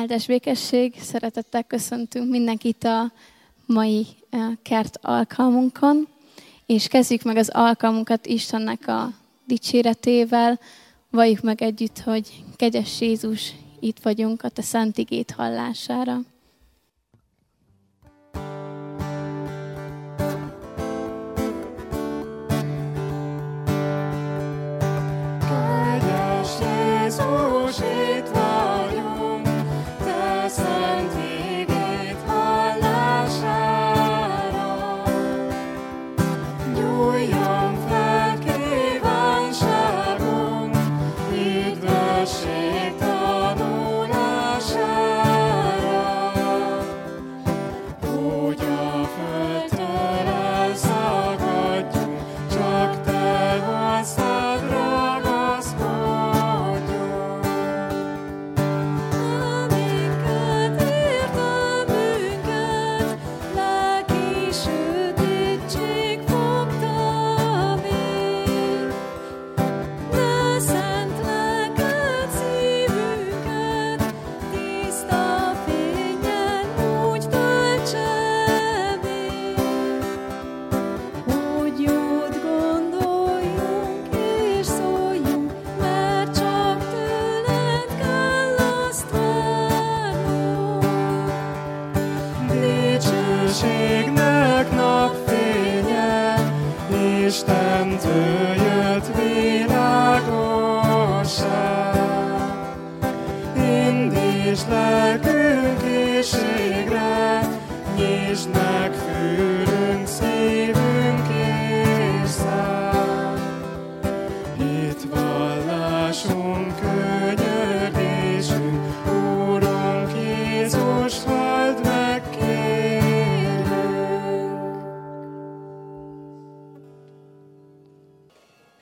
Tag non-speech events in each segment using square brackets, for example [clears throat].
Áldás békesség, szeretettel köszöntünk mindenkit a mai eh, kert alkalmunkon, és kezdjük meg az alkalmunkat Istennek a dicséretével, valljuk meg együtt, hogy kegyes Jézus, itt vagyunk a Te szent igét hallására.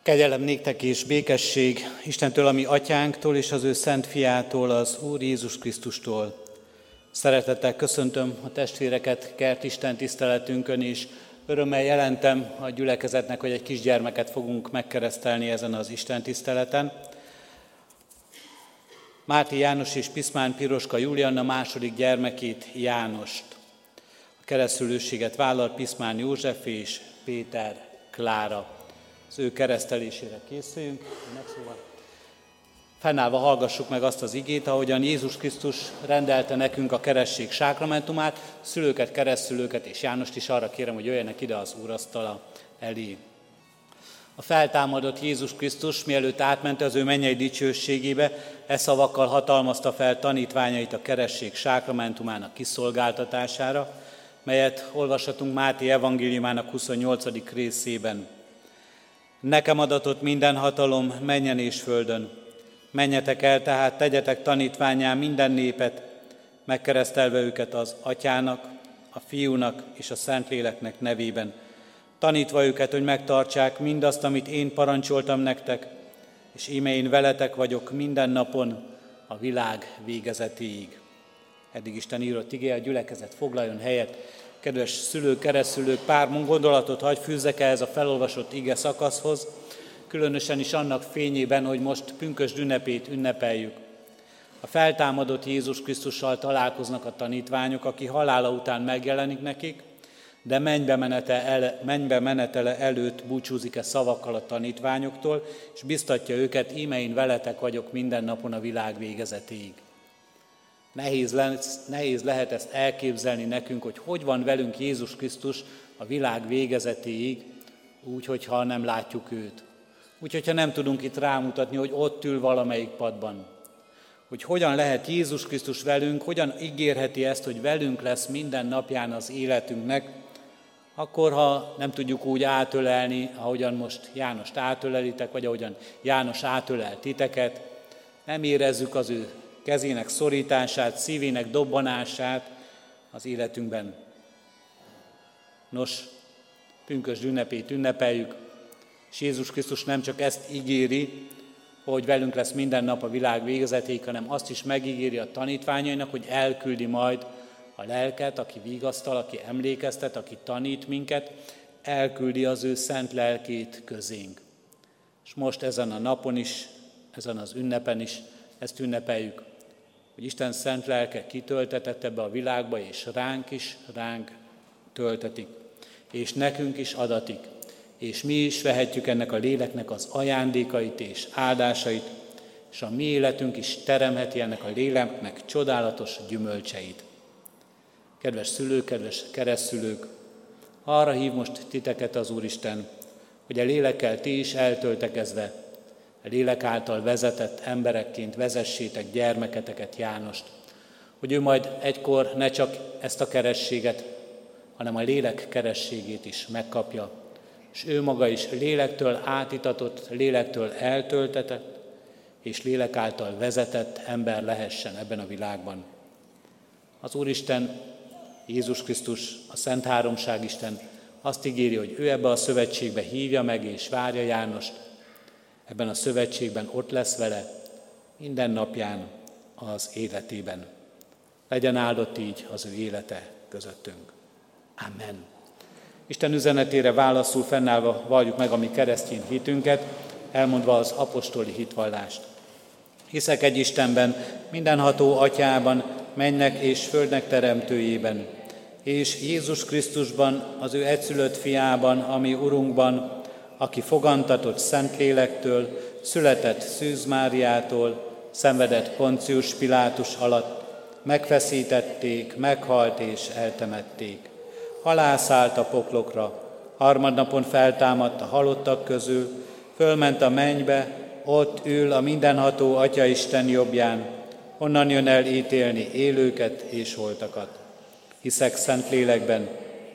Kegyelem néktek és békesség Istentől, ami atyánktól és az ő szent fiától, az Úr Jézus Krisztustól. Szeretettel köszöntöm a testvéreket Kert Isten tiszteletünkön is. Örömmel jelentem a gyülekezetnek, hogy egy kisgyermeket fogunk megkeresztelni ezen az Isten tiszteleten. Máté János és Piszmán Piroska Julianna második gyermekét, Jánost. A keresztülőséget vállal Piszmán József és Péter Klára az ő keresztelésére készüljünk. Szóval fennállva hallgassuk meg azt az igét, ahogyan Jézus Krisztus rendelte nekünk a keresség sákramentumát, szülőket, keresztülőket és Jánost is arra kérem, hogy jöjjenek ide az úrasztala elé. A feltámadott Jézus Krisztus, mielőtt átment az ő mennyei dicsőségébe, e szavakkal hatalmazta fel tanítványait a keresség sákramentumának kiszolgáltatására, melyet olvashatunk Máté evangéliumának 28. részében. Nekem adatott minden hatalom menjen és földön. Menjetek el tehát, tegyetek tanítványá minden népet, megkeresztelve őket az atyának, a fiúnak és a szentléleknek nevében, tanítva őket, hogy megtartsák mindazt, amit én parancsoltam nektek, és íme én veletek vagyok minden napon a világ végezetéig. Eddig Isten írott igé, a gyülekezet foglaljon helyet, kedves szülők, keresztülők, pár gondolatot hagy fűzzek ehhez a felolvasott ige szakaszhoz, különösen is annak fényében, hogy most pünkös ünnepét ünnepeljük. A feltámadott Jézus Krisztussal találkoznak a tanítványok, aki halála után megjelenik nekik, de mennybe, menete el, mennybe menetele előtt búcsúzik-e szavakkal a tanítványoktól, és biztatja őket, íme én veletek vagyok minden napon a világ végezetéig. Nehéz, lesz, nehéz lehet ezt elképzelni nekünk, hogy hogy van velünk Jézus Krisztus a világ végezetéig, úgy, hogyha nem látjuk őt. Úgy, hogyha nem tudunk itt rámutatni, hogy ott ül valamelyik padban. Hogy hogyan lehet Jézus Krisztus velünk, hogyan ígérheti ezt, hogy velünk lesz minden napján az életünknek, akkor, ha nem tudjuk úgy átölelni, ahogyan most Jánost átölelitek, vagy ahogyan János átölel titeket, nem érezzük az ő kezének szorítását, szívének dobbanását az életünkben. Nos, pünkös ünnepét ünnepeljük, és Jézus Krisztus nem csak ezt ígéri, hogy velünk lesz minden nap a világ végezetéig, hanem azt is megígéri a tanítványainak, hogy elküldi majd a lelket, aki vigasztal, aki emlékeztet, aki tanít minket, elküldi az ő szent lelkét közénk. És most ezen a napon is, ezen az ünnepen is ezt ünnepeljük. Hogy Isten szent lelke kitöltetett ebbe a világba, és ránk is, ránk töltetik, és nekünk is adatik, és mi is vehetjük ennek a léleknek az ajándékait és áldásait, és a mi életünk is teremheti ennek a léleknek csodálatos gyümölcseit. Kedves szülők, kedves keresztülők, arra hív most titeket az Úristen, hogy a lélekkel ti is eltöltekezve, lélek által vezetett emberekként vezessétek gyermeketeket Jánost, hogy ő majd egykor ne csak ezt a kerességet, hanem a lélek kerességét is megkapja, és ő maga is lélektől átitatott, lélektől eltöltetett, és lélek által vezetett ember lehessen ebben a világban. Az Úristen, Jézus Krisztus, a Szent Háromság Isten azt ígéri, hogy ő ebbe a szövetségbe hívja meg és várja Jánost, ebben a szövetségben ott lesz vele minden napján az életében. Legyen áldott így az ő élete közöttünk. Amen. Isten üzenetére válaszul fennállva valljuk meg a mi keresztény hitünket, elmondva az apostoli hitvallást. Hiszek egy Istenben, mindenható atyában, mennek és földnek teremtőjében, és Jézus Krisztusban, az ő egyszülött fiában, ami Urunkban, aki fogantatott Szentlélektől, született Szűz Máriától, szenvedett Poncius Pilátus alatt, megfeszítették, meghalt és eltemették. Halászállt a poklokra, harmadnapon feltámadt a halottak közül, fölment a mennybe, ott ül a mindenható Atya Isten jobbján, onnan jön el ítélni élőket és holtakat. Hiszek szent lélekben,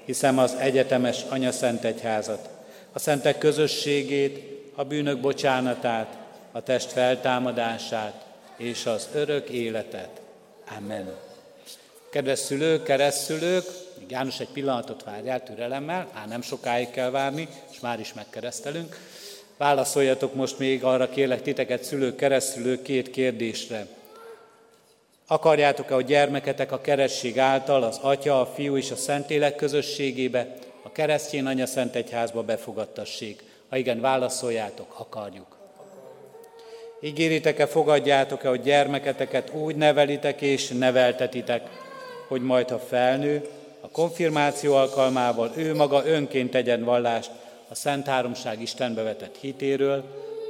hiszem az egyetemes Anya Szent Egyházat, a szentek közösségét, a bűnök bocsánatát, a test feltámadását és az örök életet. Amen. Kedves szülők, keresztülők, János egy pillanatot várjál türelemmel, á, nem sokáig kell várni, és már is megkeresztelünk. Válaszoljatok most még arra kérlek titeket, szülők, keresztülők, két kérdésre. Akarjátok-e, hogy gyermeketek a keresség által az Atya, a Fiú és a Szentlélek közösségébe, a keresztény anya Szent Egyházba befogadtassék? Ha igen, válaszoljátok, akarjuk. Ígéritek-e, fogadjátok-e, hogy gyermeketeket úgy nevelitek és neveltetitek, hogy majd, ha felnő, a konfirmáció alkalmával ő maga önként tegyen vallást a Szent Háromság Istenbe vetett hitéről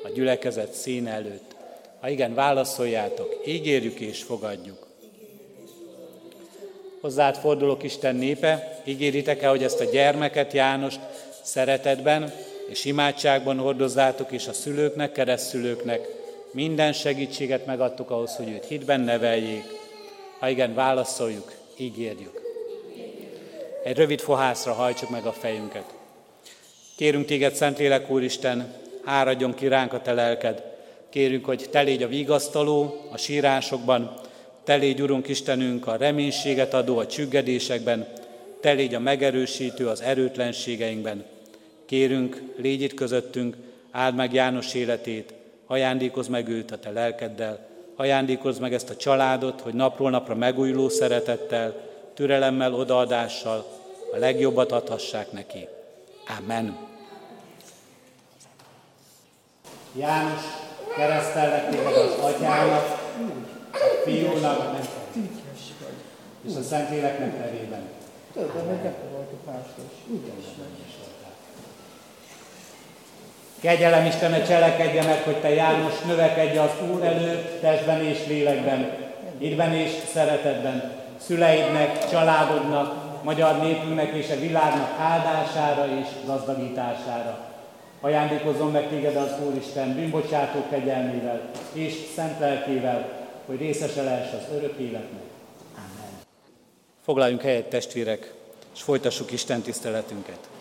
a gyülekezet szín előtt. Ha igen, válaszoljátok, ígérjük és fogadjuk. Hozzád fordulok Isten népe, ígéritek-e, hogy ezt a gyermeket, Jánost szeretetben és imádságban hordozzátok, és a szülőknek, keresztülőknek minden segítséget megadtuk ahhoz, hogy őt hitben neveljék. Ha igen, válaszoljuk, ígérjük. Egy rövid fohászra hajtsuk meg a fejünket. Kérünk téged, Szentlélek Úristen, áradjon ki ránk a te lelked. Kérünk, hogy te légy a vigasztaló a sírásokban, te légy, Urunk Istenünk, a reménységet adó a csüggedésekben, te légy a megerősítő az erőtlenségeinkben. Kérünk, légy itt közöttünk, áld meg János életét, ajándékozz meg őt a te lelkeddel, ajándékozz meg ezt a családot, hogy napról napra megújuló szeretettel, türelemmel, odaadással a legjobbat adhassák neki. Amen. János, keresztellek téged az atyának, a fiúnak, és a Szentléleknek nevében. Tudom, hogy gyakoroltuk mástól Kegyelem Istene cselekedje meg, hogy te János növekedj az Úr előtt, testben és lélekben, hitben és szeretetben, szüleidnek, családodnak, magyar népünknek és a világnak áldására és gazdagítására. Ajándékozom meg téged az Úristen bűnbocsátó kegyelmével és szent lelkével, hogy részese lehess az örök életnek. Amen. Foglaljunk helyet testvérek, és folytassuk Isten tiszteletünket.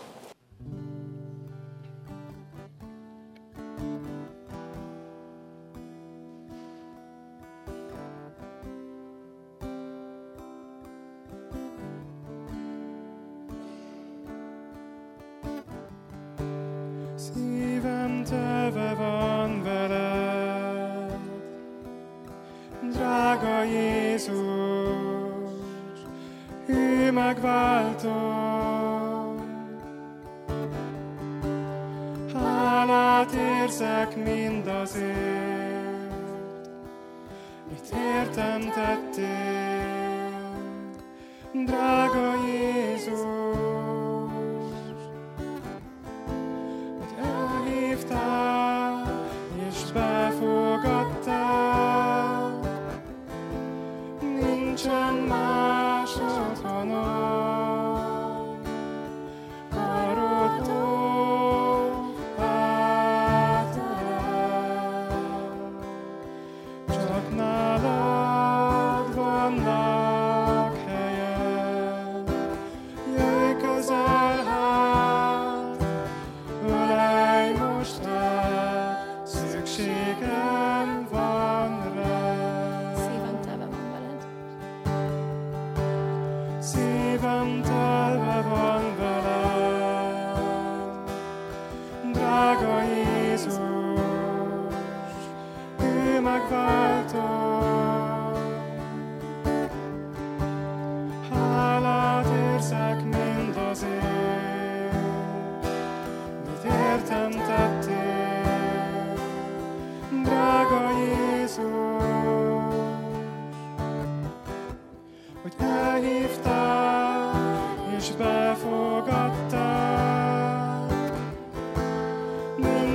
tettek mindazért, mit értem tettél.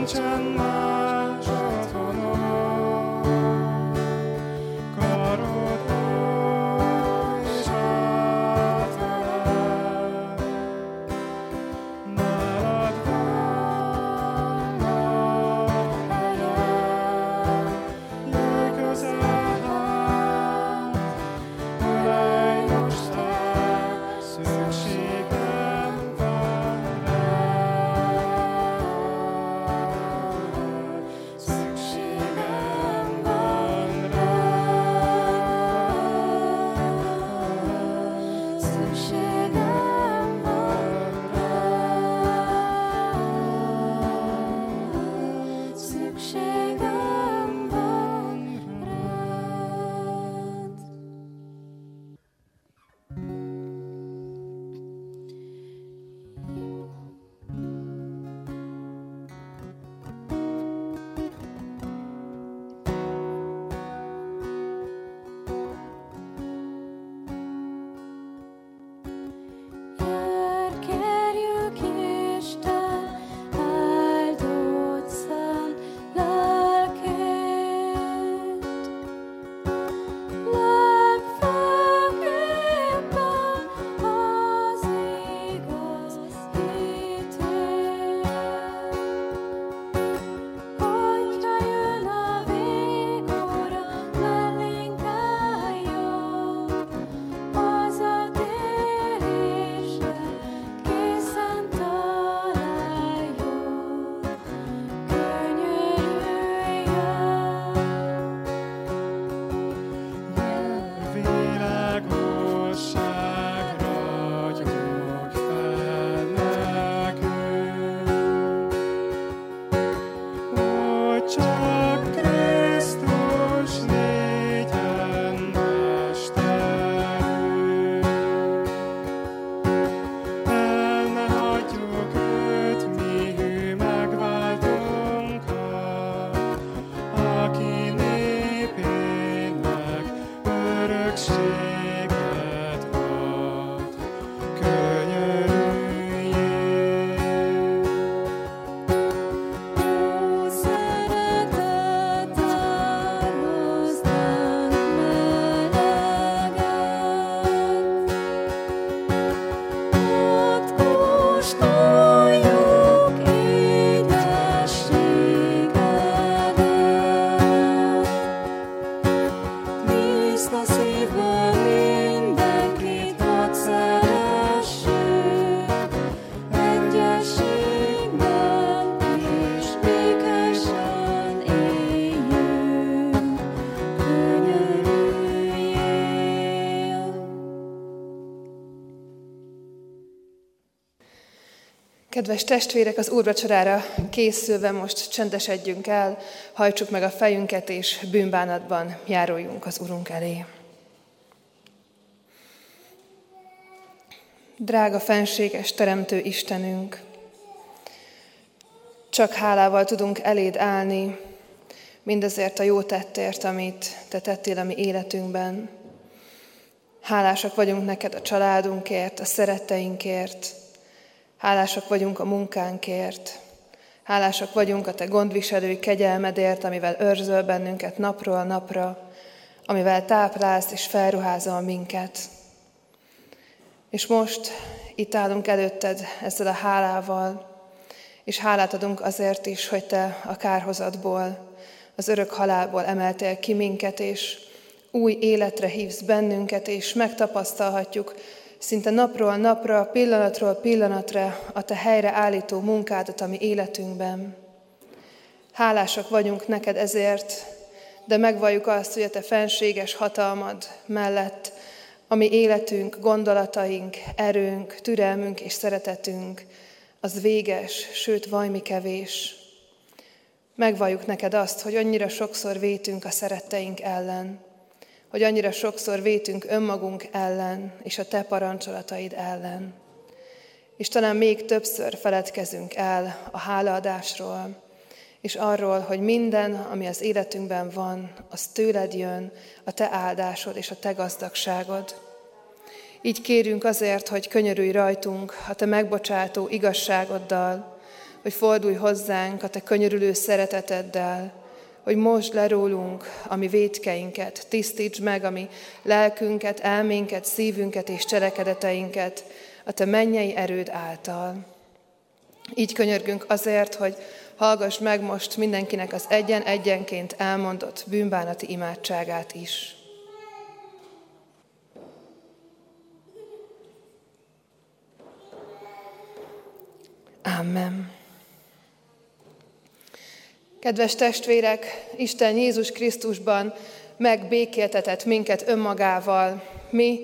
찬양 Kedves testvérek, az úrvacsorára készülve most csendesedjünk el, hajtsuk meg a fejünket, és bűnbánatban járuljunk az Urunk elé. Drága fenséges Teremtő Istenünk, csak hálával tudunk eléd állni, mindazért a jó tettért, amit Te tettél a mi életünkben. Hálásak vagyunk neked a családunkért, a szeretteinkért, hálásak vagyunk a munkánkért, hálásak vagyunk a Te gondviselői kegyelmedért, amivel őrzöl bennünket napról napra, amivel táplálsz és felruházol minket. És most itt állunk előtted ezzel a hálával, és hálát adunk azért is, hogy Te a kárhozatból, az örök halálból emeltél ki minket, és új életre hívsz bennünket, és megtapasztalhatjuk szinte napról napra, pillanatról pillanatra a Te helyre állító munkádat a mi életünkben. Hálásak vagyunk neked ezért, de megvalljuk azt, hogy a Te fenséges hatalmad mellett a mi életünk, gondolataink, erőnk, türelmünk és szeretetünk, az véges, sőt vajmi kevés. Megvalljuk neked azt, hogy annyira sokszor vétünk a szeretteink ellen, hogy annyira sokszor vétünk önmagunk ellen és a te parancsolataid ellen. És talán még többször feledkezünk el a hálaadásról, és arról, hogy minden, ami az életünkben van, az tőled jön, a te áldásod és a te gazdagságod. Így kérünk azért, hogy könyörülj rajtunk a te megbocsátó igazságoddal, hogy fordulj hozzánk a te könyörülő szereteteddel, hogy most le rólunk a mi védkeinket, tisztíts meg a mi lelkünket, elménket, szívünket és cselekedeteinket a te mennyei erőd által. Így könyörgünk azért, hogy hallgass meg most mindenkinek az egyen-egyenként elmondott bűnbánati imádságát is. Amen. Kedves testvérek, Isten Jézus Krisztusban megbékéltetett minket önmagával. Mi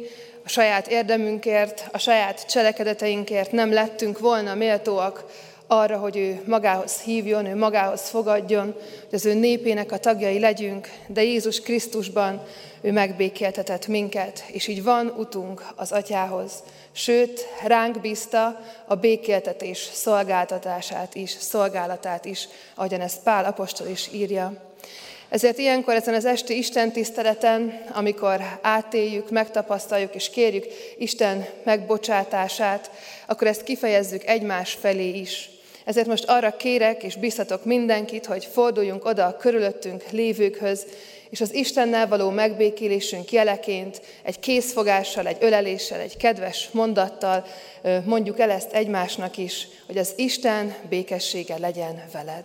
a saját érdemünkért, a saját cselekedeteinkért nem lettünk volna méltóak arra, hogy ő magához hívjon, ő magához fogadjon, hogy az ő népének a tagjai legyünk, de Jézus Krisztusban ő megbékéltetett minket, és így van utunk az Atyához. Sőt, ránk bízta a békéltetés szolgáltatását is, szolgálatát is, ahogyan ezt Pál apostol is írja. Ezért ilyenkor ezen az esti Isten tiszteleten, amikor átéljük, megtapasztaljuk és kérjük Isten megbocsátását, akkor ezt kifejezzük egymás felé is. Ezért most arra kérek és biztatok mindenkit, hogy forduljunk oda a körülöttünk lévőkhöz, és az Istennel való megbékélésünk jeleként egy készfogással, egy öleléssel, egy kedves mondattal mondjuk el ezt egymásnak is, hogy az Isten békessége legyen veled.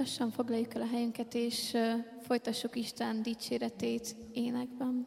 Lassan foglaljuk el a helyünket, és folytassuk Isten dicséretét énekben.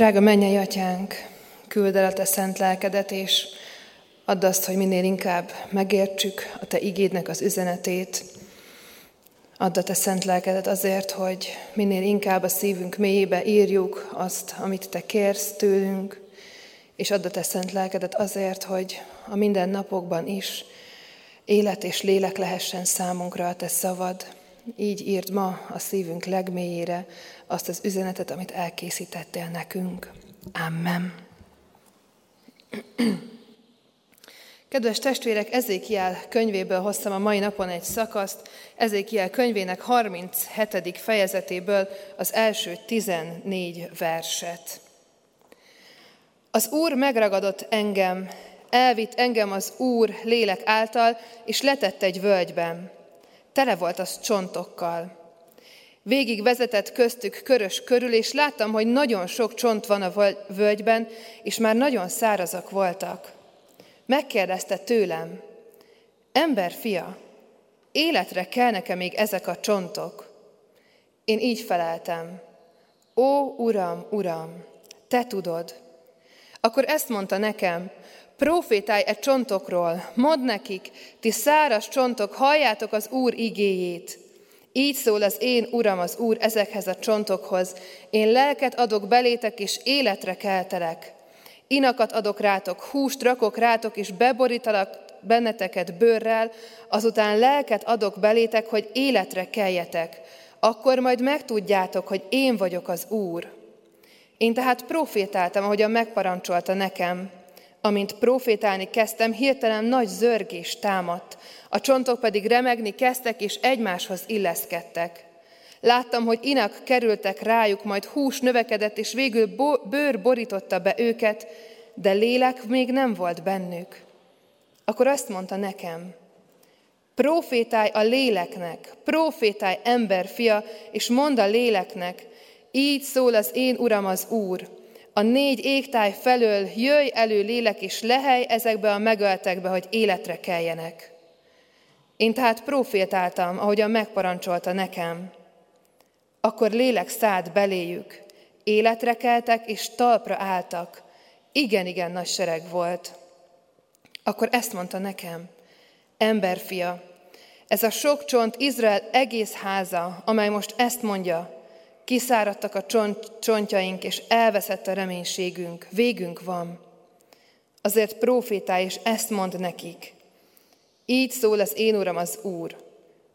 Drága mennyei atyánk, küld el a te szent lelkedet, és add azt, hogy minél inkább megértsük a te igédnek az üzenetét. Add a te szent lelkedet azért, hogy minél inkább a szívünk mélyébe írjuk azt, amit te kérsz tőlünk, és add a te szent lelkedet azért, hogy a mindennapokban is élet és lélek lehessen számunkra a te szavad. Így írd ma a szívünk legmélyére azt az üzenetet, amit elkészítettél nekünk. Amen. Kedves testvérek, Ezékiel könyvéből hoztam a mai napon egy szakaszt, Ezékiel könyvének 37. fejezetéből az első 14 verset. Az Úr megragadott engem, elvitt engem az Úr lélek által, és letett egy völgyben. Tele volt az csontokkal. Végig vezetett köztük körös körül, és láttam, hogy nagyon sok csont van a völgyben, és már nagyon szárazak voltak. Megkérdezte tőlem, ember fia, életre kell nekem még ezek a csontok? Én így feleltem, ó, Uram, Uram, te tudod. Akkor ezt mondta nekem, profétálj e csontokról, mondd nekik, ti száraz csontok, halljátok az Úr igéjét. Így szól az én Uram, az Úr ezekhez a csontokhoz. Én lelket adok belétek, és életre keltelek. Inakat adok rátok, húst rakok rátok, és beborítalak benneteket bőrrel, azután lelket adok belétek, hogy életre keljetek. Akkor majd megtudjátok, hogy én vagyok az Úr. Én tehát profétáltam, ahogyan megparancsolta nekem. Amint profétálni kezdtem, hirtelen nagy zörgés támadt, a csontok pedig remegni kezdtek, és egymáshoz illeszkedtek. Láttam, hogy inak kerültek rájuk, majd hús növekedett, és végül bőr borította be őket, de lélek még nem volt bennük. Akkor azt mondta nekem, profétálj a léleknek, profétálj emberfia, és mondd a léleknek, így szól az én Uram az Úr, a négy égtáj felől jöjj elő lélek, és lehely ezekbe a megöltekbe, hogy életre keljenek. Én tehát profétáltam, ahogyan megparancsolta nekem. Akkor lélek szállt beléjük, életre keltek, és talpra álltak. Igen-igen nagy sereg volt. Akkor ezt mondta nekem, emberfia, ez a sok csont Izrael egész háza, amely most ezt mondja, kiszáradtak a csont, csontjaink, és elveszett a reménységünk, végünk van. Azért profétál, és ezt mond nekik. Így szól az én uram az Úr.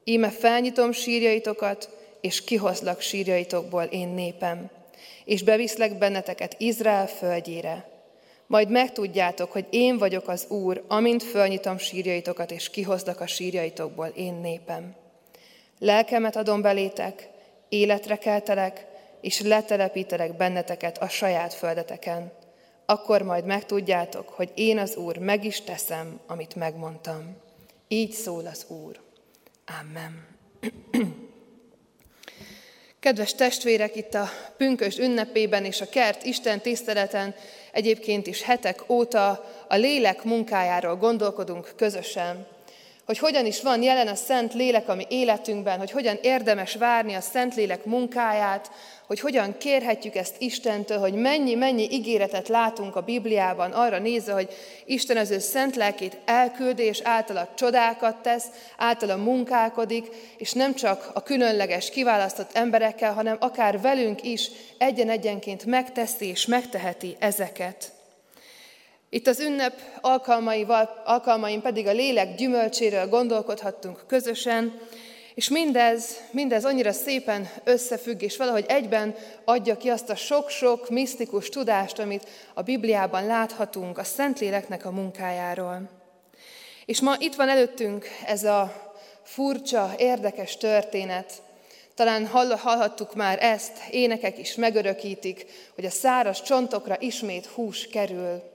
Íme felnyitom sírjaitokat, és kihozlak sírjaitokból én népem, és beviszlek benneteket Izrael földjére. Majd megtudjátok, hogy én vagyok az Úr, amint fölnyitom sírjaitokat, és kihozlak a sírjaitokból én népem. Lelkemet adom belétek, életre keltelek, és letelepítelek benneteket a saját földeteken. Akkor majd megtudjátok, hogy én az Úr meg is teszem, amit megmondtam. Így szól az Úr. Amen. [clears throat] Kedves testvérek, itt a pünkös ünnepében és a kert Isten tiszteleten egyébként is hetek óta a lélek munkájáról gondolkodunk közösen hogy hogyan is van jelen a Szent Lélek a mi életünkben, hogy hogyan érdemes várni a Szent Lélek munkáját, hogy hogyan kérhetjük ezt Istentől, hogy mennyi-mennyi ígéretet látunk a Bibliában arra nézve, hogy Isten az ő szent lelkét elküldi, és általa csodákat tesz, általa munkálkodik, és nem csak a különleges, kiválasztott emberekkel, hanem akár velünk is egyen-egyenként megteszi és megteheti ezeket. Itt az ünnep alkalmaival, alkalmain pedig a lélek gyümölcséről gondolkodhattunk közösen, és mindez, mindez annyira szépen összefügg, és valahogy egyben adja ki azt a sok-sok misztikus tudást, amit a Bibliában láthatunk a Szentléleknek a munkájáról. És ma itt van előttünk ez a furcsa, érdekes történet. Talán hallhattuk már ezt, énekek is megörökítik, hogy a száraz csontokra ismét hús kerül.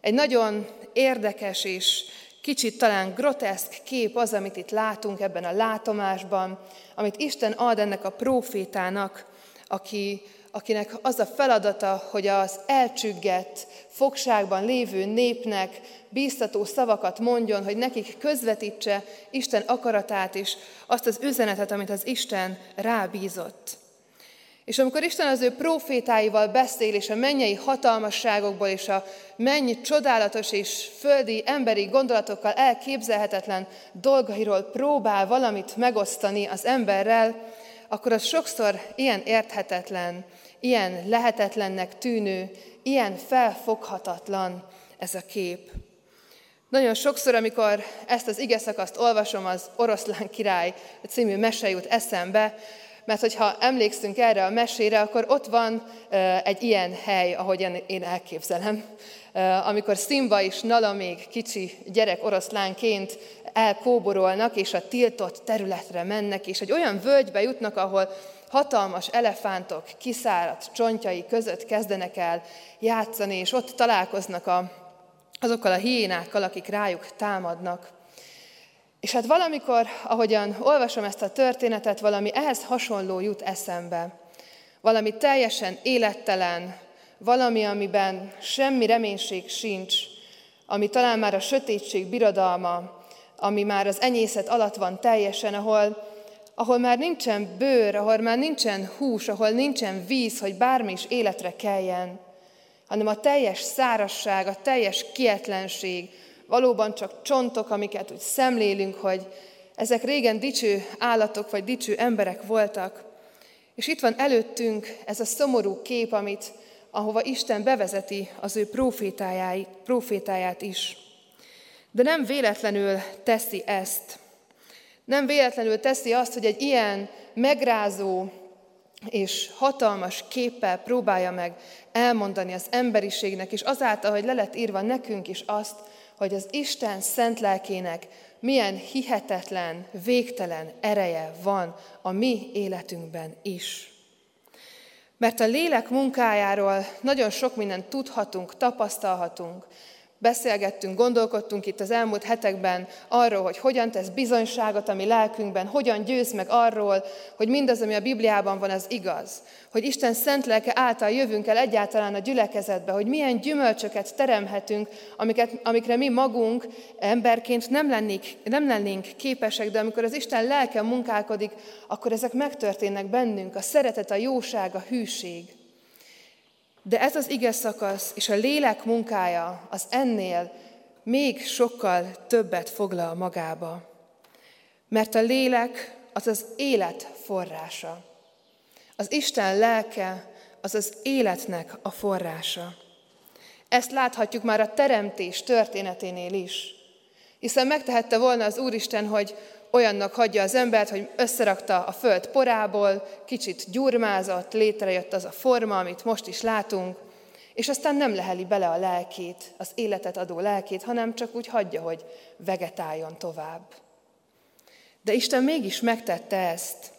Egy nagyon érdekes és kicsit talán groteszk kép az, amit itt látunk ebben a látomásban, amit Isten ad ennek a profétának, aki, akinek az a feladata, hogy az elcsüggett, fogságban lévő népnek bíztató szavakat mondjon, hogy nekik közvetítse Isten akaratát és azt az üzenetet, amit az Isten rábízott. És amikor Isten az ő profétáival beszél, és a mennyei hatalmasságokból, és a mennyi csodálatos és földi, emberi gondolatokkal elképzelhetetlen dolgairól próbál valamit megosztani az emberrel, akkor az sokszor ilyen érthetetlen, ilyen lehetetlennek tűnő, ilyen felfoghatatlan ez a kép. Nagyon sokszor, amikor ezt az ige szakaszt olvasom, az Oroszlán király című mese jut eszembe, mert hogyha emlékszünk erre a mesére, akkor ott van egy ilyen hely, ahogyan én elképzelem, amikor Szimba és Nala még kicsi gyerek oroszlánként elkóborolnak, és a tiltott területre mennek, és egy olyan völgybe jutnak, ahol hatalmas elefántok kiszáradt csontjai között kezdenek el játszani, és ott találkoznak a, azokkal a hiénákkal, akik rájuk támadnak. És hát valamikor, ahogyan olvasom ezt a történetet, valami ehhez hasonló jut eszembe. Valami teljesen élettelen, valami, amiben semmi reménység sincs, ami talán már a sötétség birodalma, ami már az enyészet alatt van teljesen, ahol, ahol már nincsen bőr, ahol már nincsen hús, ahol nincsen víz, hogy bármi is életre keljen, hanem a teljes szárasság, a teljes kietlenség, valóban csak csontok, amiket úgy szemlélünk, hogy ezek régen dicső állatok vagy dicső emberek voltak. És itt van előttünk ez a szomorú kép, amit, ahova Isten bevezeti az ő profétáját is. De nem véletlenül teszi ezt. Nem véletlenül teszi azt, hogy egy ilyen megrázó és hatalmas képpel próbálja meg elmondani az emberiségnek, és azáltal, hogy le lett írva nekünk is azt, hogy az Isten szent lelkének milyen hihetetlen, végtelen ereje van a mi életünkben is. Mert a lélek munkájáról nagyon sok mindent tudhatunk, tapasztalhatunk, Beszélgettünk, gondolkodtunk itt az elmúlt hetekben arról, hogy hogyan tesz bizonyságot a mi lelkünkben, hogyan győz meg arról, hogy mindaz, ami a Bibliában van, az igaz. Hogy Isten szent lelke által jövünk el egyáltalán a gyülekezetbe, hogy milyen gyümölcsöket teremhetünk, amiket, amikre mi magunk emberként nem, lennénk, nem lennénk képesek, de amikor az Isten lelke munkálkodik, akkor ezek megtörténnek bennünk, a szeretet, a jóság, a hűség. De ez az ige szakasz és a lélek munkája az ennél még sokkal többet foglal magába. Mert a lélek az az élet forrása. Az Isten lelke az az életnek a forrása. Ezt láthatjuk már a teremtés történeténél is. Hiszen megtehette volna az Úristen, hogy olyannak hagyja az embert, hogy összerakta a föld porából, kicsit gyurmázott, létrejött az a forma, amit most is látunk, és aztán nem leheli bele a lelkét, az életet adó lelkét, hanem csak úgy hagyja, hogy vegetáljon tovább. De Isten mégis megtette ezt.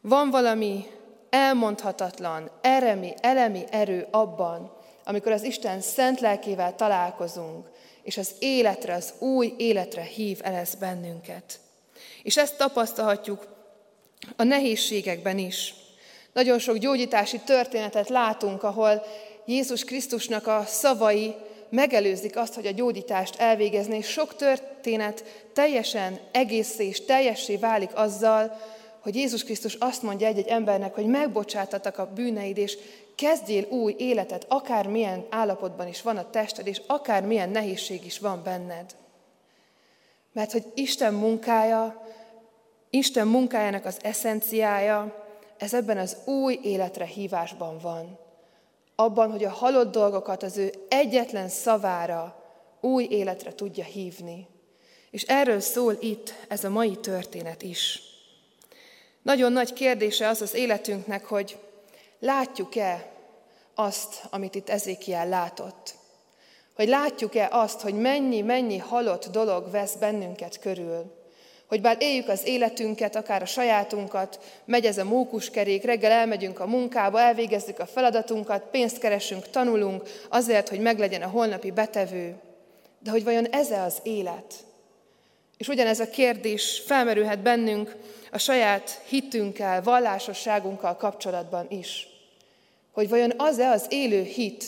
Van valami elmondhatatlan, eremi, elemi erő abban, amikor az Isten szent lelkével találkozunk, és az életre, az új életre hív el ez bennünket. És ezt tapasztalhatjuk a nehézségekben is. Nagyon sok gyógyítási történetet látunk, ahol Jézus Krisztusnak a szavai megelőzik azt, hogy a gyógyítást elvégezni, és sok történet teljesen egész és teljessé válik azzal, hogy Jézus Krisztus azt mondja egy-egy embernek, hogy megbocsátatak a bűneid, és kezdjél új életet, akármilyen állapotban is van a tested, és akármilyen nehézség is van benned. Mert hogy Isten munkája, Isten munkájának az eszenciája, ez ebben az új életre hívásban van. Abban, hogy a halott dolgokat az ő egyetlen szavára új életre tudja hívni. És erről szól itt ez a mai történet is. Nagyon nagy kérdése az az életünknek, hogy látjuk-e azt, amit itt Ezékiel látott. Hogy látjuk-e azt, hogy mennyi-mennyi halott dolog vesz bennünket körül. Hogy bár éljük az életünket, akár a sajátunkat, megy ez a mókuskerék, reggel elmegyünk a munkába, elvégezzük a feladatunkat, pénzt keresünk, tanulunk, azért, hogy meglegyen a holnapi betevő. De hogy vajon ez az élet? És ugyanez a kérdés felmerülhet bennünk a saját hitünkkel, vallásosságunkkal kapcsolatban is. Hogy vajon az-e az élő hit,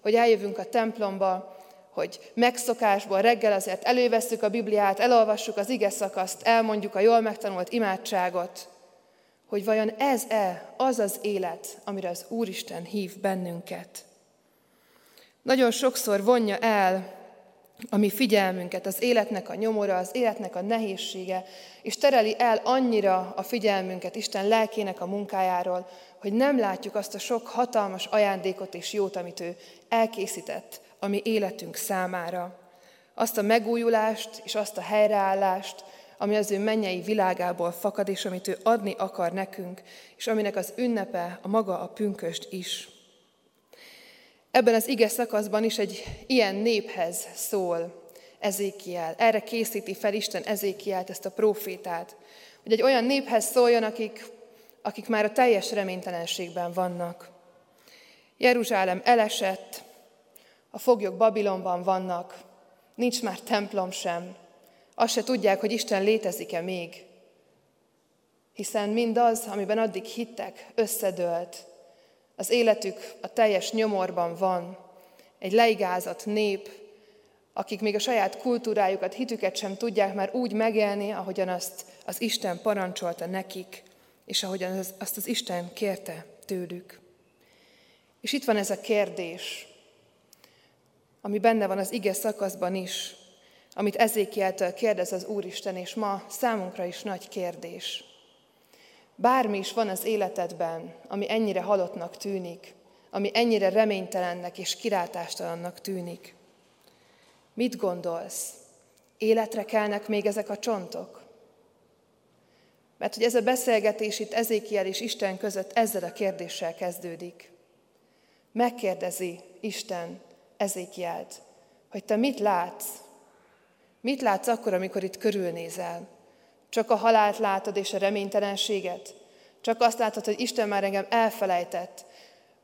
hogy eljövünk a templomba, hogy megszokásból reggel azért elővesszük a Bibliát, elolvassuk az ige szakaszt, elmondjuk a jól megtanult imádságot, hogy vajon ez-e az az élet, amire az Úristen hív bennünket. Nagyon sokszor vonja el a mi figyelmünket, az életnek a nyomora, az életnek a nehézsége, és tereli el annyira a figyelmünket Isten lelkének a munkájáról, hogy nem látjuk azt a sok hatalmas ajándékot és jót, amit ő elkészített a mi életünk számára. Azt a megújulást és azt a helyreállást, ami az ő mennyei világából fakad, és amit ő adni akar nekünk, és aminek az ünnepe a maga a pünköst is. Ebben az ige szakaszban is egy ilyen néphez szól Ezékiel. Erre készíti fel Isten Ezékielt, ezt a profétát. Hogy egy olyan néphez szóljon, akik, akik már a teljes reménytelenségben vannak. Jeruzsálem elesett, a foglyok Babilonban vannak, nincs már templom sem. Azt se tudják, hogy Isten létezik-e még. Hiszen mindaz, amiben addig hittek, összedőlt, az életük a teljes nyomorban van. Egy leigázott nép, akik még a saját kultúrájukat, hitüket sem tudják már úgy megélni, ahogyan azt az Isten parancsolta nekik, és ahogyan az, azt az Isten kérte tőlük. És itt van ez a kérdés, ami benne van az ige szakaszban is, amit Ezékieltől kérdez az Úristen, és ma számunkra is nagy kérdés. Bármi is van az életedben, ami ennyire halottnak tűnik, ami ennyire reménytelennek és kilátástalannak tűnik. Mit gondolsz? Életre kelnek még ezek a csontok? Mert hogy ez a beszélgetés itt Ezékiel és Isten között ezzel a kérdéssel kezdődik. Megkérdezi Isten Ezékielt, hogy te mit látsz? Mit látsz akkor, amikor itt körülnézel? Csak a halált látod és a reménytelenséget? Csak azt látod, hogy Isten már engem elfelejtett,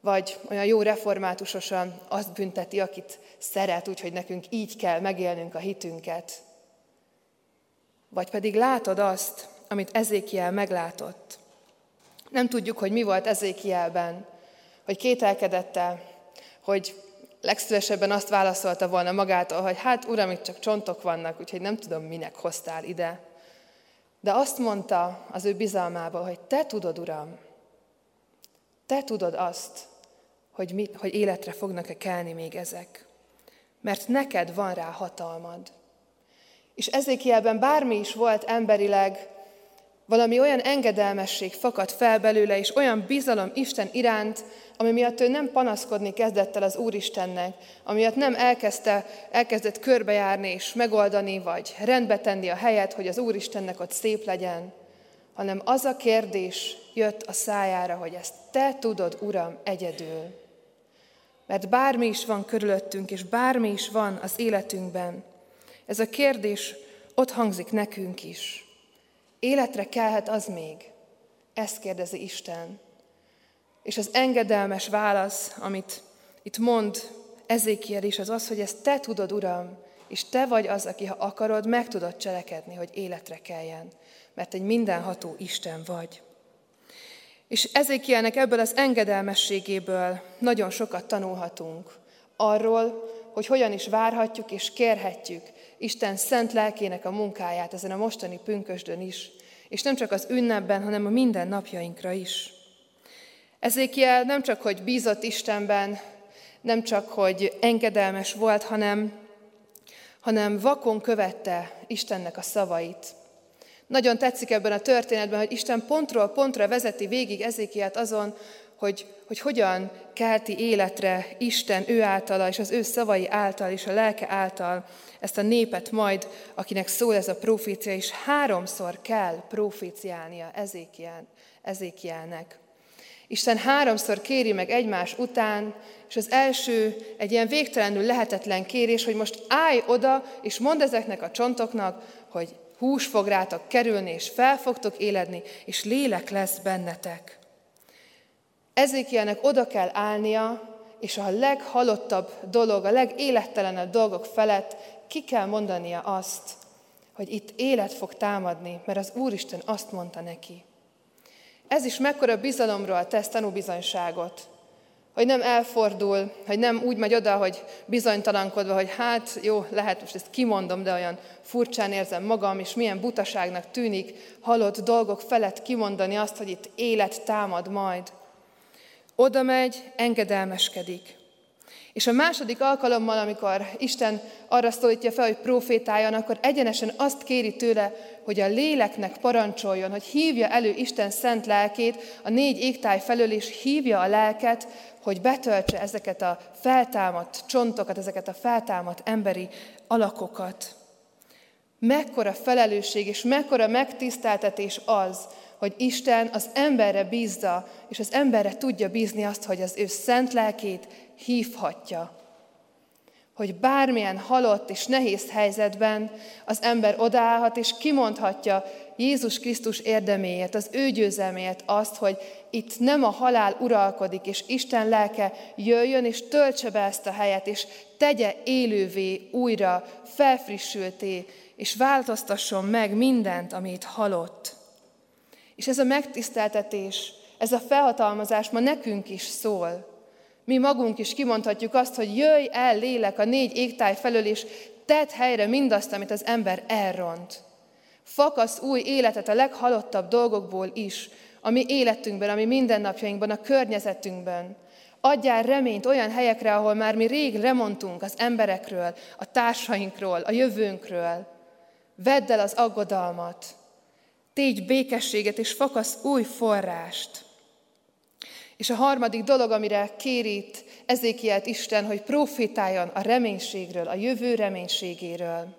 vagy olyan jó reformátusosan azt bünteti, akit szeret, úgyhogy nekünk így kell megélnünk a hitünket. Vagy pedig látod azt, amit Ezékiel meglátott. Nem tudjuk, hogy mi volt Ezékielben, hogy kételkedette, hogy legszívesebben azt válaszolta volna magától, hogy hát uram, itt csak csontok vannak, úgyhogy nem tudom, minek hoztál ide. De azt mondta az ő bizalmába, hogy te tudod, Uram, te tudod azt, hogy, mi, hogy életre fognak-e kelni még ezek. Mert neked van rá hatalmad. És ezékielben bármi is volt emberileg, Valami olyan engedelmesség fakad fel belőle, és olyan bizalom Isten iránt, ami miatt ő nem panaszkodni kezdett el az Úristennek, ami miatt nem elkezdte, elkezdett körbejárni és megoldani, vagy rendbe tenni a helyet, hogy az Úristennek ott szép legyen, hanem az a kérdés jött a szájára, hogy ezt te tudod, Uram, egyedül. Mert bármi is van körülöttünk, és bármi is van az életünkben, ez a kérdés ott hangzik nekünk is. Életre kelhet az még? Ezt kérdezi Isten. És az engedelmes válasz, amit itt mond Ezékiel is, az az, hogy ezt te tudod, Uram, és te vagy az, aki, ha akarod, meg tudod cselekedni, hogy életre keljen, mert egy mindenható Isten vagy. És Ezékielnek ebből az engedelmességéből nagyon sokat tanulhatunk. Arról, hogy hogyan is várhatjuk és kérhetjük Isten szent lelkének a munkáját ezen a mostani pünkösdön is, és nem csak az ünnepben, hanem a minden napjainkra is. Ezékiel nem csak, hogy bízott Istenben, nem csak, hogy engedelmes volt, hanem, hanem vakon követte Istennek a szavait. Nagyon tetszik ebben a történetben, hogy Isten pontról pontra vezeti végig Ezékiát azon, hogy, hogy hogyan kelti életre Isten ő általa, és az ő szavai által, és a lelke által ezt a népet majd, akinek szól ez a profécia, és háromszor kell proféciálnia Ezékiel, Ezékielnek. Isten háromszor kéri meg egymás után, és az első egy ilyen végtelenül lehetetlen kérés, hogy most állj oda, és mondd ezeknek a csontoknak, hogy hús fog rátok kerülni, és fel fogtok éledni, és lélek lesz bennetek. Ezékielnek oda kell állnia, és a leghalottabb dolog, a legélettelenebb dolgok felett ki kell mondania azt, hogy itt élet fog támadni, mert az Úristen azt mondta neki. Ez is mekkora bizalomról tesz tanúbizonyságot, hogy nem elfordul, hogy nem úgy megy oda, hogy bizonytalankodva, hogy hát jó, lehet most ezt kimondom, de olyan furcsán érzem magam, és milyen butaságnak tűnik halott dolgok felett kimondani azt, hogy itt élet támad majd. Oda megy, engedelmeskedik. És a második alkalommal, amikor Isten arra szólítja fel, hogy profétáljon, akkor egyenesen azt kéri tőle, hogy a léleknek parancsoljon, hogy hívja elő Isten szent lelkét a négy égtáj felől, és hívja a lelket, hogy betöltse ezeket a feltámadt csontokat, ezeket a feltámadt emberi alakokat. Mekkora felelősség és mekkora megtiszteltetés az, hogy Isten az emberre bízza, és az emberre tudja bízni azt, hogy az ő szent lelkét hívhatja. Hogy bármilyen halott és nehéz helyzetben az ember odaállhat és kimondhatja Jézus Krisztus érdeméért, az ő győzelméért azt, hogy itt nem a halál uralkodik, és Isten lelke jöjjön és töltse be ezt a helyet, és tegye élővé újra, felfrissülté, és változtasson meg mindent, amit halott. És ez a megtiszteltetés, ez a felhatalmazás ma nekünk is szól. Mi magunk is kimondhatjuk azt, hogy jöjj el lélek a négy égtáj felől, és tedd helyre mindazt, amit az ember elront. Fakasz új életet a leghalottabb dolgokból is, ami életünkben, ami mindennapjainkban, a környezetünkben. Adjál reményt olyan helyekre, ahol már mi rég lemondtunk az emberekről, a társainkról, a jövőnkről. Vedd el az aggodalmat, tégy békességet, és fakasz új forrást. És a harmadik dolog, amire kérít Ezékielt Isten, hogy profétáljon a reménységről, a jövő reménységéről.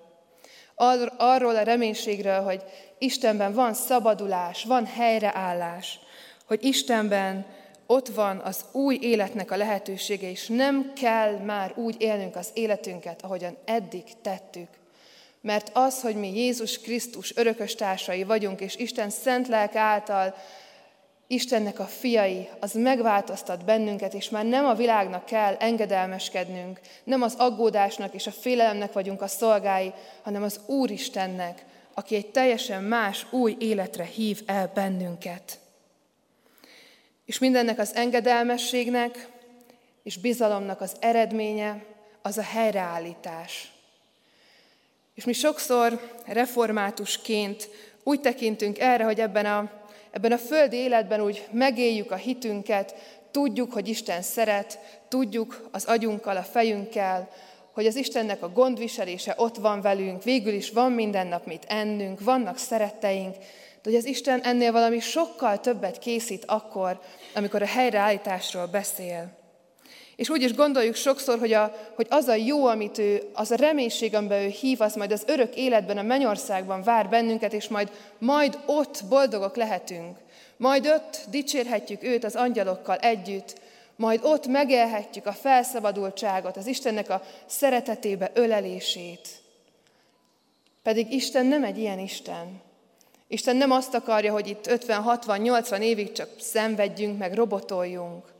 Arról a reménységről, hogy Istenben van szabadulás, van helyreállás, hogy Istenben ott van az új életnek a lehetősége, és nem kell már úgy élnünk az életünket, ahogyan eddig tettük. Mert az, hogy mi Jézus Krisztus örökös társai vagyunk, és Isten szent lelke által Istennek a fiai, az megváltoztat bennünket, és már nem a világnak kell engedelmeskednünk, nem az aggódásnak és a félelemnek vagyunk a szolgái, hanem az Úristennek, aki egy teljesen más, új életre hív el bennünket. És mindennek az engedelmességnek és bizalomnak az eredménye az a helyreállítás. És mi sokszor reformátusként úgy tekintünk erre, hogy ebben a ebben a földi életben úgy megéljük a hitünket, tudjuk, hogy Isten szeret, tudjuk az agyunkkal, a fejünkkel, hogy az Istennek a gondviselése ott van velünk, végül is van minden nap mit ennünk, vannak szeretteink, De hogy az Isten ennél valami sokkal többet készít akkor, amikor a helyreállításról beszél. És úgy is gondoljuk sokszor, hogy, a, hogy az a jó, amit ő, az a reménység, amiben ő hív, az majd az örök életben, a mennyországban vár bennünket, és majd, majd ott boldogok lehetünk. Majd ott dicsérhetjük őt az angyalokkal együtt, majd ott megélhetjük a felszabadultságot, az Istennek a szeretetébe ölelését. Pedig Isten nem egy ilyen Isten. Isten nem azt akarja, hogy itt 50, 60, 80 évig csak szenvedjünk, meg robotoljunk.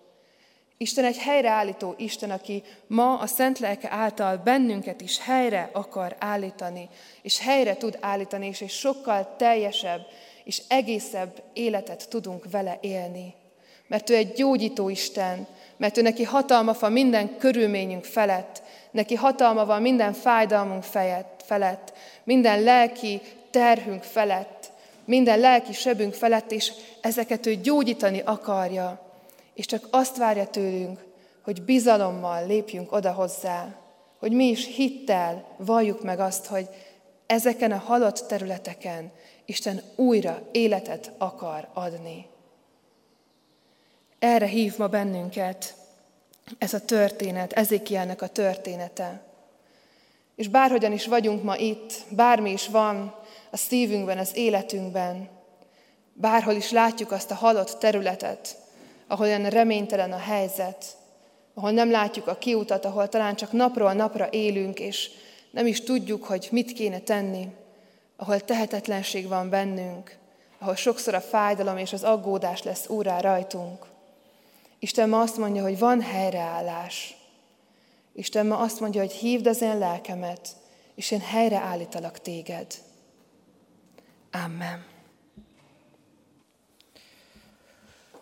Isten egy helyreállító Isten, aki ma a Szent Lelke által bennünket is helyre akar állítani, és helyre tud állítani, és egy sokkal teljesebb és egészebb életet tudunk vele élni. Mert ő egy gyógyító Isten, mert ő neki hatalma van minden körülményünk felett, neki hatalma van minden fájdalmunk felett, minden lelki terhünk felett, minden lelki sebünk felett, és ezeket ő gyógyítani akarja. És csak azt várja tőlünk, hogy bizalommal lépjünk oda hozzá, hogy mi is hittel valljuk meg azt, hogy ezeken a halott területeken Isten újra életet akar adni. Erre hív ma bennünket ez a történet, Ezékielnek a története. És bárhogyan is vagyunk ma itt, bármi is van a szívünkben, az életünkben, bárhol is látjuk azt a halott területet, ahol olyan reménytelen a helyzet, ahol nem látjuk a kiutat, ahol talán csak napról napra élünk, és nem is tudjuk, hogy mit kéne tenni, ahol tehetetlenség van bennünk, ahol sokszor a fájdalom és az aggódás lesz úrá rajtunk. Isten ma azt mondja, hogy van helyreállás. Isten ma azt mondja, hogy hívd az én lelkemet, és én helyreállítalak téged. Amen.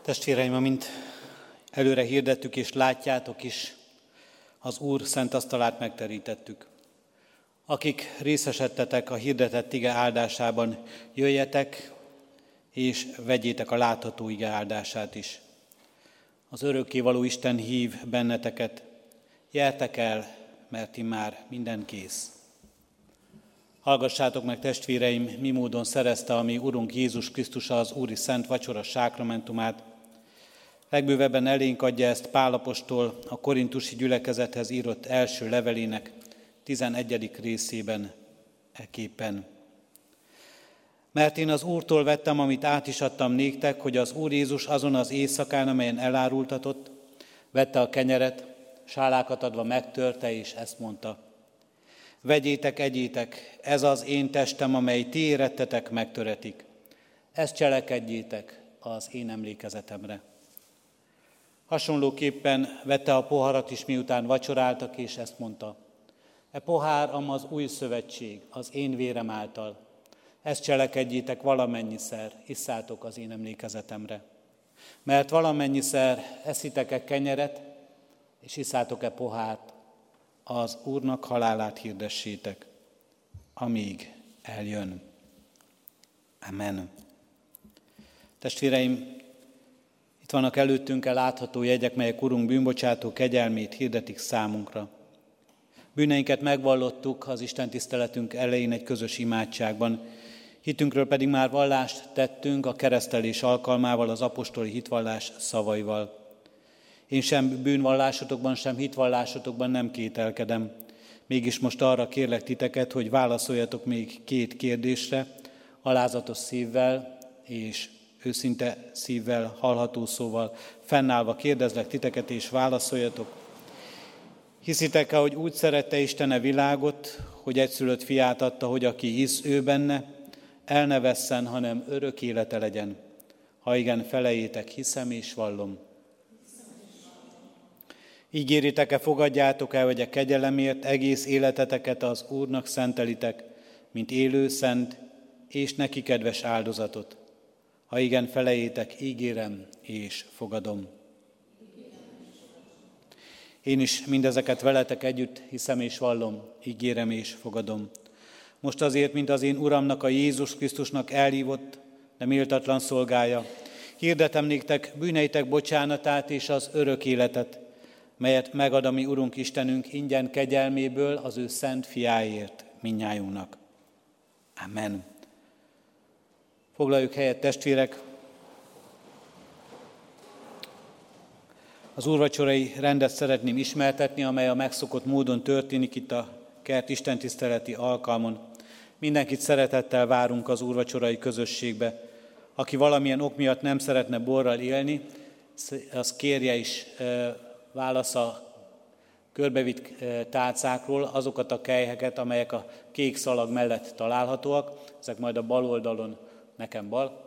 Testvéreim, amint előre hirdettük és látjátok is, az Úr szent asztalát megterítettük. Akik részesedtetek a hirdetett ige áldásában, jöjjetek és vegyétek a látható ige áldását is. Az örökkévaló Isten hív benneteket, jeltek el, mert már minden kész. Hallgassátok meg, testvéreim, mi módon szerezte a mi Urunk Jézus Krisztus az Úri Szent Vacsora sákramentumát. Legbővebben elénk adja ezt Pálapostól a korintusi gyülekezethez írott első levelének 11. részében eképpen. Mert én az Úrtól vettem, amit át is adtam néktek, hogy az Úr Jézus azon az éjszakán, amelyen elárultatott, vette a kenyeret, sálákat adva megtörte, és ezt mondta. Vegyétek, egyétek, ez az én testem, amely ti érettetek, megtöretik. Ezt cselekedjétek az én emlékezetemre. Hasonlóképpen vette a poharat is, miután vacsoráltak, és ezt mondta. E pohár am az új szövetség, az én vérem által. Ezt cselekedjétek valamennyiszer, isszátok az én emlékezetemre. Mert valamennyiszer eszitek-e kenyeret, és iszátok-e pohárt, az Úrnak halálát hirdessétek, amíg eljön. Amen. Testvéreim, itt vannak előttünk el látható jegyek, melyek Urunk bűnbocsátó kegyelmét hirdetik számunkra. Bűneinket megvallottuk az Isten tiszteletünk elején egy közös imádságban, hitünkről pedig már vallást tettünk a keresztelés alkalmával, az apostoli hitvallás szavaival. Én sem bűnvallásotokban, sem hitvallásotokban nem kételkedem. Mégis most arra kérlek titeket, hogy válaszoljatok még két kérdésre, alázatos szívvel és őszinte szívvel, hallható szóval, fennállva kérdezlek titeket, és válaszoljatok. Hiszitek-e, hogy úgy szerette Isten a világot, hogy egyszülött fiát adta, hogy aki hisz ő benne, el ne vesszen, hanem örök élete legyen. Ha igen, felejétek, hiszem és vallom. Ígéritek-e, fogadjátok el, hogy a kegyelemért egész életeteket az Úrnak szentelitek, mint élő, szent és neki kedves áldozatot. Ha igen, felejétek, ígérem és fogadom. Én is mindezeket veletek együtt hiszem és vallom, ígérem és fogadom. Most azért, mint az én Uramnak, a Jézus Krisztusnak elhívott, de méltatlan szolgája, hirdetem néktek bűneitek bocsánatát és az örök életet, melyet megad a mi Urunk Istenünk ingyen kegyelméből az ő szent fiáért minnyájunknak. Amen. Foglaljuk helyet, testvérek. Az úrvacsorai rendet szeretném ismertetni, amely a megszokott módon történik itt a kert istentiszteleti alkalmon. Mindenkit szeretettel várunk az úrvacsorai közösségbe. Aki valamilyen ok miatt nem szeretne borral élni, az kérje is válasza körbevitt tálcákról azokat a kelyheket, amelyek a kék szalag mellett találhatóak. Ezek majd a bal oldalon, nekem bal,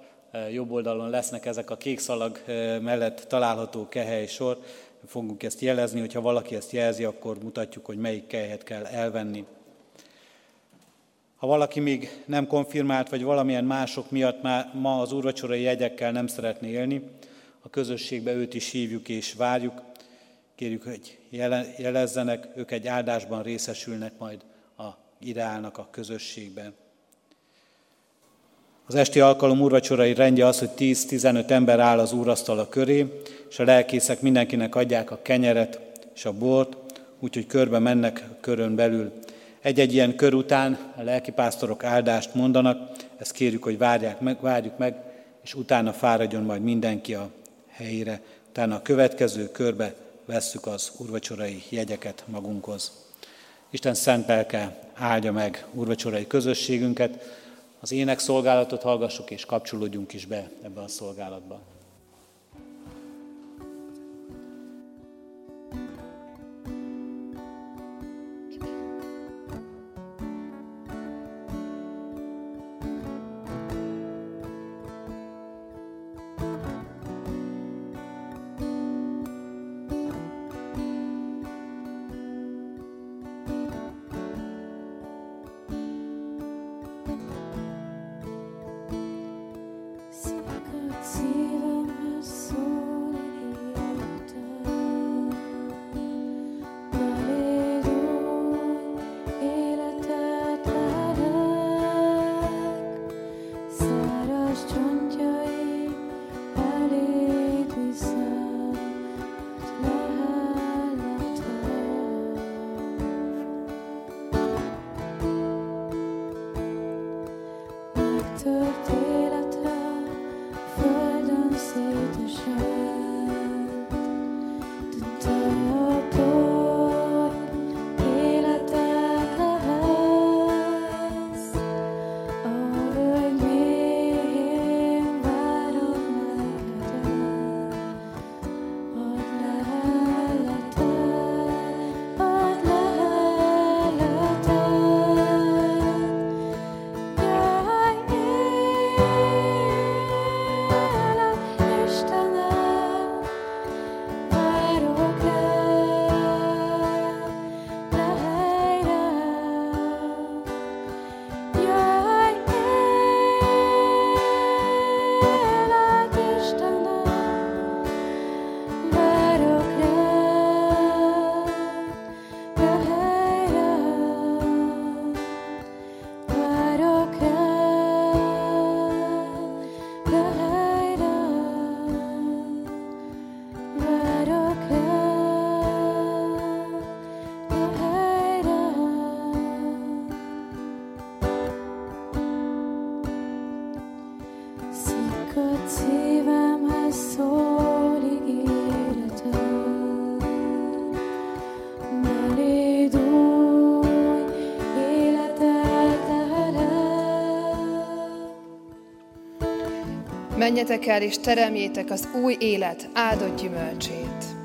jobb oldalon lesznek ezek a kék szalag mellett található kehely sor. Fogunk ezt jelezni, hogyha valaki ezt jelzi, akkor mutatjuk, hogy melyik kelyhet kell elvenni. Ha valaki még nem konfirmált, vagy valamilyen mások miatt már ma az úrvacsorai jegyekkel nem szeretné élni, a közösségbe őt is hívjuk és várjuk. Kérjük, hogy jelezzenek, ők egy áldásban részesülnek majd a ideálnak a közösségben. Az esti alkalom úrvacsorai rendje az, hogy 10-15 ember áll az úrasztala köré, és a lelkészek mindenkinek adják a kenyeret és a bort, úgyhogy körbe mennek körön belül. Egy-egy ilyen kör után a lelkipásztorok áldást mondanak, ezt kérjük, hogy várják meg, várjuk meg, és utána fáradjon majd mindenki a helyére. Utána a következő körbe vesszük az úrvacsorai jegyeket magunkhoz. Isten szent lelke áldja meg úrvacsorai közösségünket, az ének szolgálatot hallgassuk és kapcsolódjunk is be ebbe a szolgálatba. Menjetek el és teremjétek az új élet áldott gyümölcsét.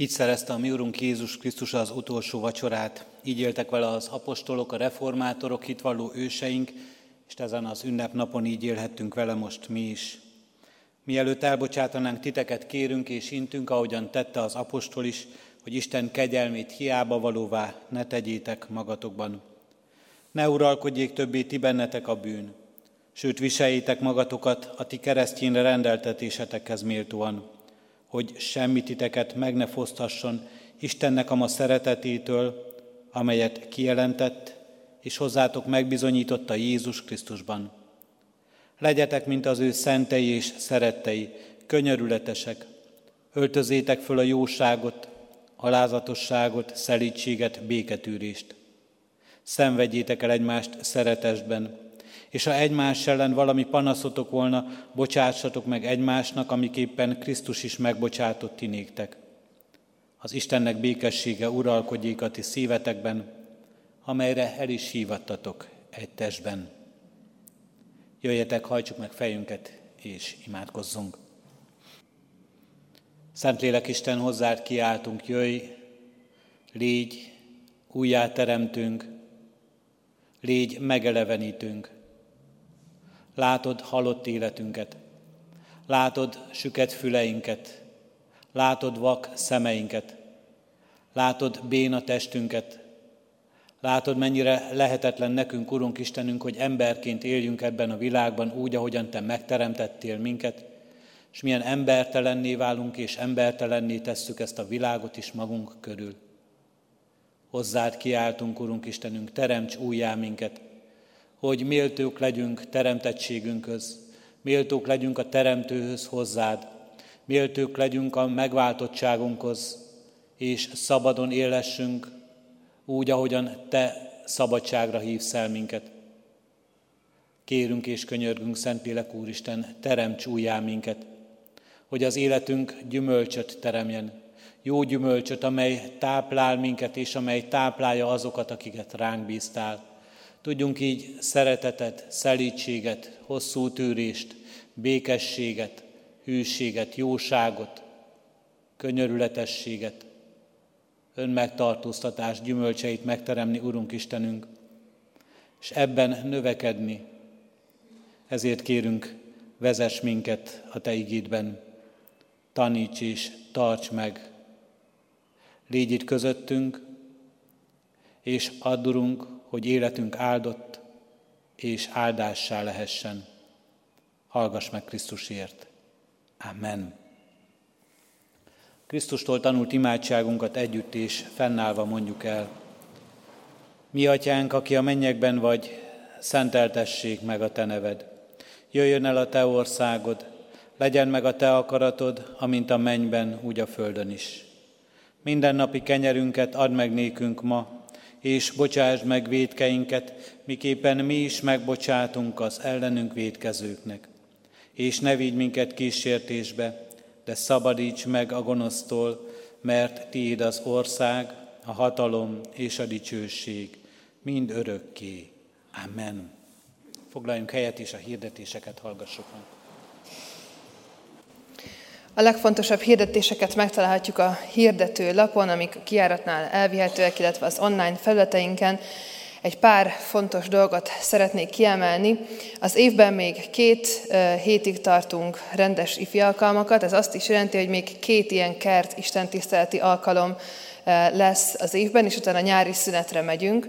Így szerezte a mi Urunk Jézus Krisztus az utolsó vacsorát. Így éltek vele az apostolok, a reformátorok, hitvalló őseink, és ezen az ünnepnapon így élhettünk vele most mi is. Mielőtt elbocsátanánk titeket, kérünk és intünk, ahogyan tette az apostol is, hogy Isten kegyelmét hiába valóvá ne tegyétek magatokban. Ne uralkodjék többé ti bennetek a bűn, sőt viseljétek magatokat a ti keresztény rendeltetésetekhez méltóan, hogy semmi titeket meg ne fosztasson Istennek a ma szeretetétől, amelyet kijelentett, és hozzátok megbizonyította Jézus Krisztusban. Legyetek, mint az ő szentei és szerettei, könyörületesek, öltözétek föl a jóságot, alázatosságot, szelítséget, béketűrést. Szenvedjétek el egymást szeretesben, és ha egymás ellen valami panaszotok volna, bocsássatok meg egymásnak, amiképpen Krisztus is megbocsátott ti néktek. Az Istennek békessége uralkodjék a ti szívetekben, amelyre el is hívattatok egy testben. Jöjjetek, hajtsuk meg fejünket, és imádkozzunk. Szentlélek Isten, hozzád kiáltunk, jöjj, légy, újjáteremtünk, légy megelevenítünk. Látod halott életünket, látod süket füleinket, látod vak szemeinket, látod béna testünket, látod mennyire lehetetlen nekünk, Urunk Istenünk, hogy emberként éljünk ebben a világban úgy, ahogyan Te megteremtettél minket, és milyen embertelenné válunk, és embertelenné tesszük ezt a világot is magunk körül. Hozzád kiáltunk, Urunk Istenünk, teremts újjá minket, hogy méltók legyünk teremtettségünkhöz, méltók legyünk a Teremtőhöz hozzád, méltók legyünk a megváltottságunkhoz, és szabadon élessünk úgy, ahogyan Te szabadságra hívsz el minket. Kérünk és könyörgünk, Szentlélek Úristen, teremts újjá minket, hogy az életünk gyümölcsöt teremjen, jó gyümölcsöt, amely táplál minket, és amely táplálja azokat, akiket ránk bíztál. Tudjunk így szeretetet, szelítséget, hosszú tűrést, békességet, hűséget, jóságot, könyörületességet, önmegtartóztatás gyümölcseit megteremni, Urunk Istenünk, és ebben növekedni. Ezért kérünk, vezess minket a Te igédben, taníts és tarts meg. Légy itt közöttünk, és addurunk, hogy életünk áldott és áldássá lehessen. Hallgass meg Krisztusért. Amen. Krisztustól tanult imádságunkat együtt és fennállva mondjuk el. Mi atyánk, aki a mennyekben vagy, szenteltessék meg a te neved. Jöjjön el a te országod, legyen meg a te akaratod, amint a mennyben, úgy a földön is. Minden napi kenyerünket add meg nékünk ma, és bocsásd meg védkeinket, miképpen mi is megbocsátunk az ellenünk védkezőknek. És ne vigy minket kísértésbe, de szabadíts meg a gonosztól, mert tiéd az ország, a hatalom és a dicsőség, mind örökké. Amen. Foglaljunk helyet és a hirdetéseket hallgassuk meg. A legfontosabb hirdetéseket megtalálhatjuk a hirdető lapon, amik a kiáratnál elvihetőek, illetve az online felületeinken. Egy pár fontos dolgot szeretnék kiemelni. Az évben még két hétig tartunk rendes ifi alkalmakat, ez azt is jelenti, hogy még két ilyen kert istentiszteleti alkalom lesz az évben, és utána nyári szünetre megyünk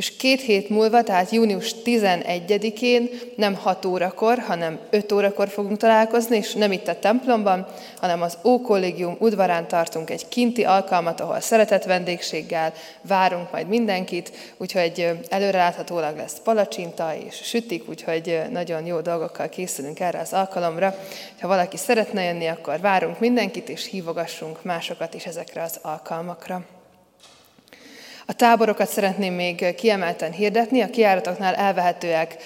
és két hét múlva, tehát június 11-én nem 6 órakor, hanem 5 órakor fogunk találkozni, és nem itt a templomban, hanem az Ókollégium udvarán tartunk egy kinti alkalmat, ahol szeretett vendégséggel várunk majd mindenkit, úgyhogy előreláthatólag lesz palacsinta és sütik, úgyhogy nagyon jó dolgokkal készülünk erre az alkalomra. Ha valaki szeretne jönni, akkor várunk mindenkit, és hívogassunk másokat is ezekre az alkalmakra. A táborokat szeretném még kiemelten hirdetni. A kiáratoknál elvehetőek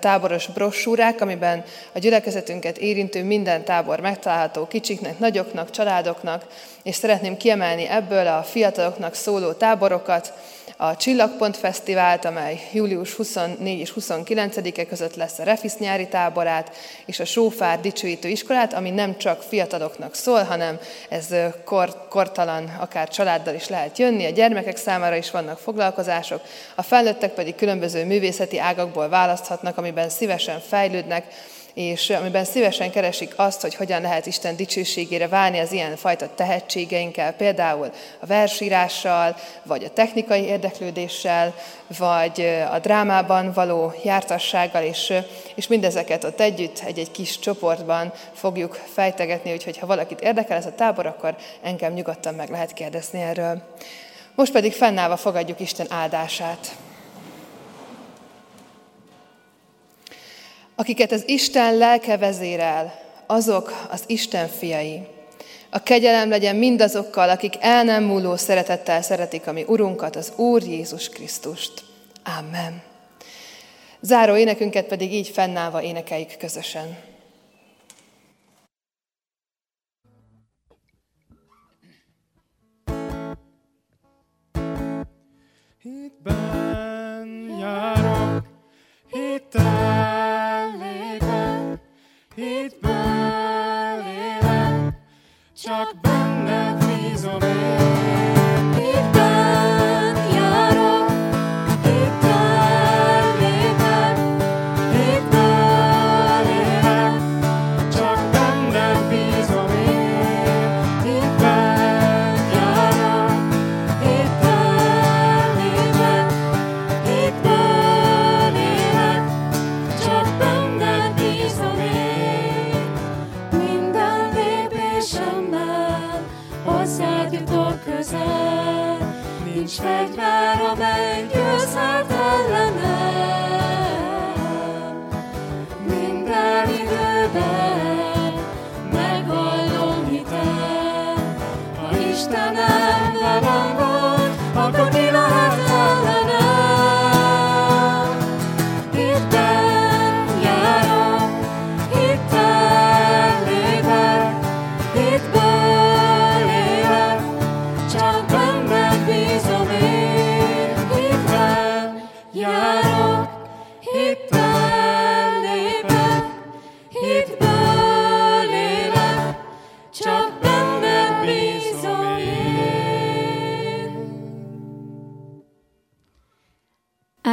táboros brossúrák, amiben a gyülekezetünket érintő minden tábor megtalálható kicsiknek, nagyoknak, családoknak, és szeretném kiemelni ebből a fiataloknak szóló táborokat, a Csillagpont Fesztivált, amely július 24 és 29-e között lesz a Refisz nyári táborát, és a Sófár Dicsőítő Iskolát, ami nem csak fiataloknak szól, hanem ez kor, kortalan, akár családdal is lehet jönni, a gyermekek számára is vannak foglalkozások, a felnőttek pedig különböző művészeti ágakból választhatnak, amiben szívesen fejlődnek, és amiben szívesen keresik azt, hogy hogyan lehet Isten dicsőségére válni az ilyen fajta tehetségeinkkel, például a versírással, vagy a technikai érdeklődéssel, vagy a drámában való jártassággal, és, és mindezeket ott együtt egy-egy kis csoportban fogjuk fejtegetni, úgyhogy ha valakit érdekel ez a tábor, akkor engem nyugodtan meg lehet kérdezni erről. Most pedig fennállva fogadjuk Isten áldását. Akiket az Isten lelke vezérel, azok az Isten fiai. A kegyelem legyen mindazokkal, akik el nem múló szeretettel szeretik a mi Urunkat, az Úr Jézus Krisztust. Amen. Záró énekünket pedig így fennállva énekeljük közösen. Hitben csak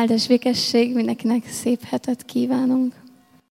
Áldás békesség, mindenkinek szép hetet kívánunk.